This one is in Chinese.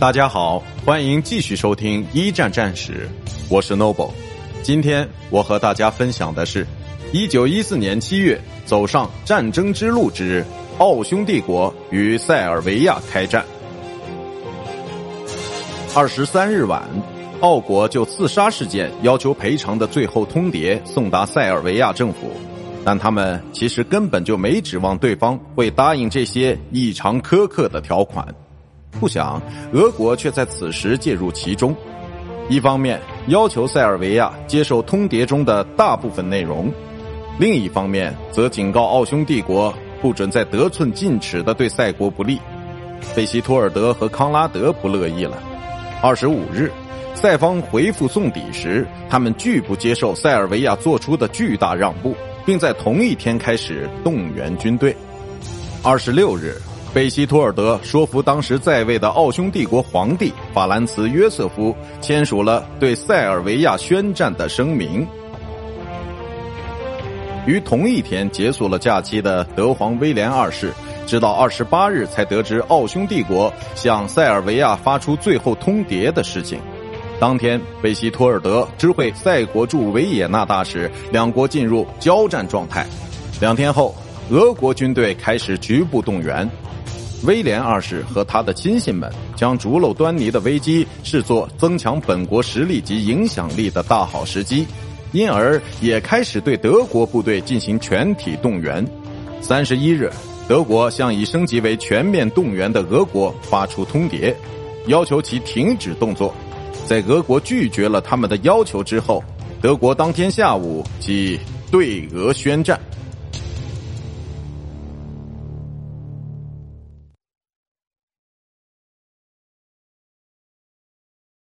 大家好，欢迎继续收听一战战史，我是 Noble。今天我和大家分享的是，一九一四年七月走上战争之路之，奥匈帝国与塞尔维亚开战。二十三日晚，奥国就刺杀事件要求赔偿的最后通牒送达塞尔维亚政府，但他们其实根本就没指望对方会答应这些异常苛刻的条款。不想，俄国却在此时介入其中，一方面要求塞尔维亚接受通牒中的大部分内容，另一方面则警告奥匈帝国不准再得寸进尺的对塞国不利。贝希托尔德和康拉德不乐意了。二十五日，塞方回复送抵时，他们拒不接受塞尔维亚做出的巨大让步，并在同一天开始动员军队。二十六日。贝希托尔德说服当时在位的奥匈帝国皇帝法兰茨约瑟夫签署了对塞尔维亚宣战的声明。于同一天结束了假期的德皇威廉二世，直到二十八日才得知奥匈帝国向塞尔维亚发出最后通牒的事情。当天，贝希托尔德知会塞国驻维也纳大使，两国进入交战状态。两天后，俄国军队开始局部动员。威廉二世和他的亲信们将逐漏端倪的危机视作增强本国实力及影响力的大好时机，因而也开始对德国部队进行全体动员。三十一日，德国向已升级为全面动员的俄国发出通牒，要求其停止动作。在俄国拒绝了他们的要求之后，德国当天下午即对俄宣战。